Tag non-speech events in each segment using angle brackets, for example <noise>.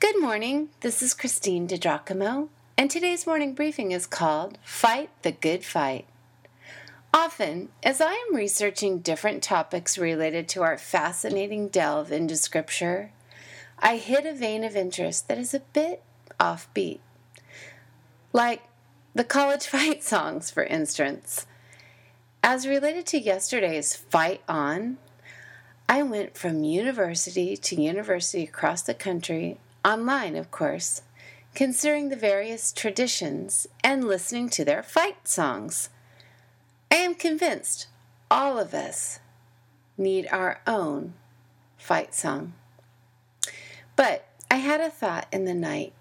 Good morning. This is Christine DiGiacomo, and today's morning briefing is called Fight the Good Fight. Often, as I am researching different topics related to our fascinating delve into Scripture, I hit a vein of interest that is a bit offbeat. Like the college <laughs> fight songs, for instance. As related to yesterday's Fight On, I went from university to university across the country, online, of course, considering the various traditions and listening to their fight songs. I am convinced all of us need our own fight song. But I had a thought in the night.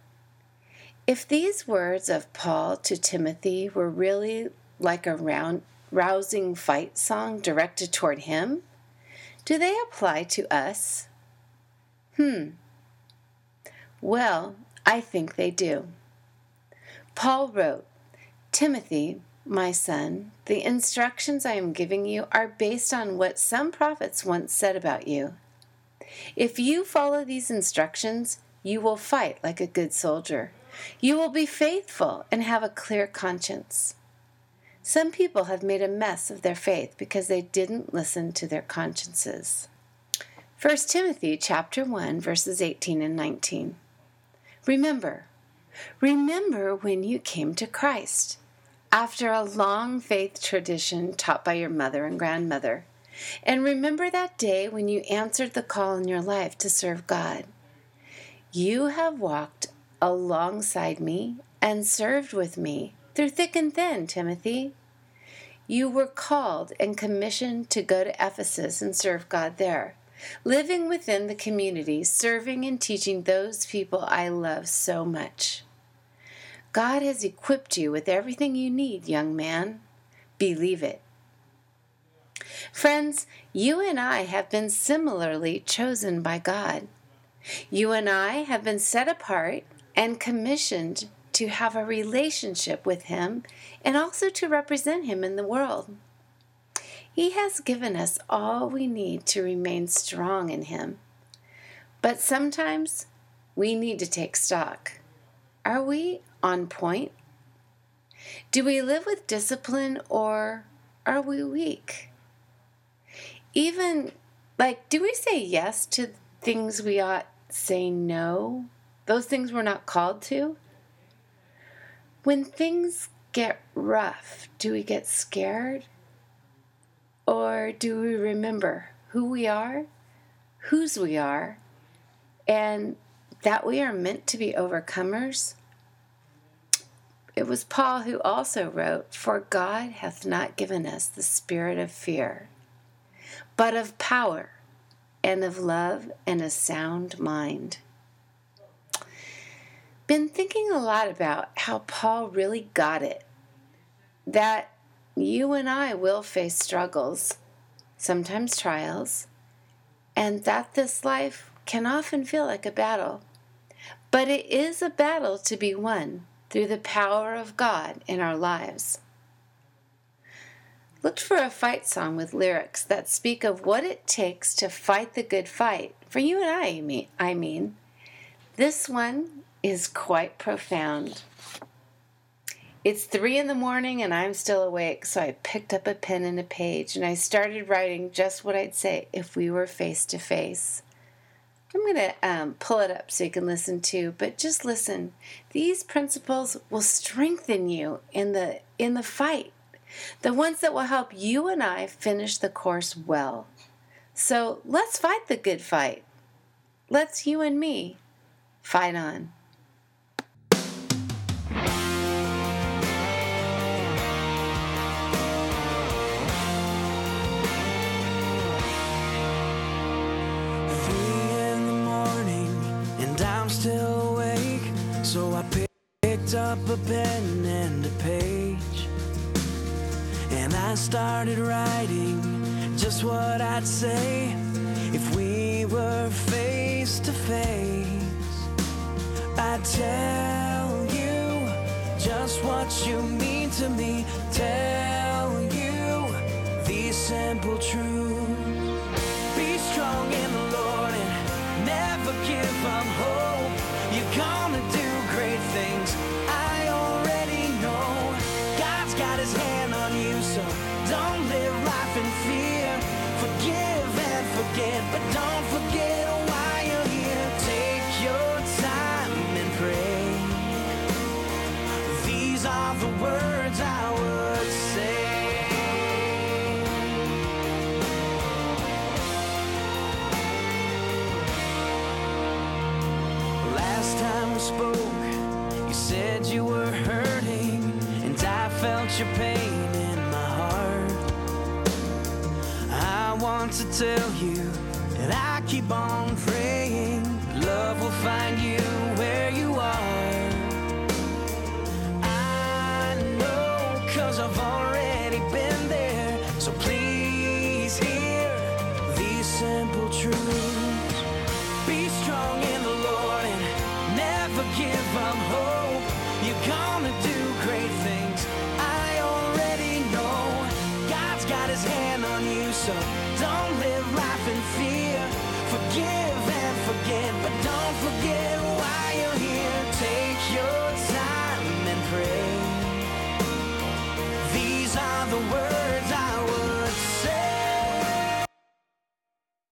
If these words of Paul to Timothy were really like a round rousing fight song directed toward him? Do they apply to us? Hmm. Well, I think they do. Paul wrote, Timothy, my son, the instructions I am giving you are based on what some prophets once said about you. If you follow these instructions, you will fight like a good soldier. You will be faithful and have a clear conscience. Some people have made a mess of their faith because they didn't listen to their consciences. 1 Timothy chapter 1 verses 18 and 19. Remember, remember when you came to Christ after a long faith tradition taught by your mother and grandmother. And remember that day when you answered the call in your life to serve God. You have walked alongside me and served with me through thick and thin, Timothy. You were called and commissioned to go to Ephesus and serve God there, living within the community, serving and teaching those people I love so much. God has equipped you with everything you need, young man. Believe it. Friends, you and I have been similarly chosen by God. You and I have been set apart and commissioned to have a relationship with Him and also to represent Him in the world. He has given us all we need to remain strong in Him. But sometimes we need to take stock. Are we on point? Do we live with discipline or are we weak? Even like, do we say yes to things we ought say no? Those things we're not called to? When things get rough, do we get scared? Or do we remember who we are, whose we are, and that we are meant to be overcomers? It was Paul who also wrote, For God hath not given us the spirit of fear, but of power and of love and a sound mind been thinking a lot about how Paul really got it. That you and I will face struggles, sometimes trials, and that this life can often feel like a battle. But it is a battle to be won through the power of God in our lives. Look for a fight song with lyrics that speak of what it takes to fight the good fight. For you and I, I mean. This one is quite profound. It's three in the morning and I'm still awake, so I picked up a pen and a page and I started writing just what I'd say if we were face to face. I'm going to um, pull it up so you can listen too, but just listen. These principles will strengthen you in the in the fight. The ones that will help you and I finish the course well. So let's fight the good fight. Let's you and me fight on. Up a pen and a page. And I started writing just what I'd say if we were face to face. I'd tell you just what you mean to me. Tell you these simple truths. Spoke. You said you were hurting, and I felt your pain in my heart. I want to tell you that I keep on praying. Love will find you where you are. I know, cause I've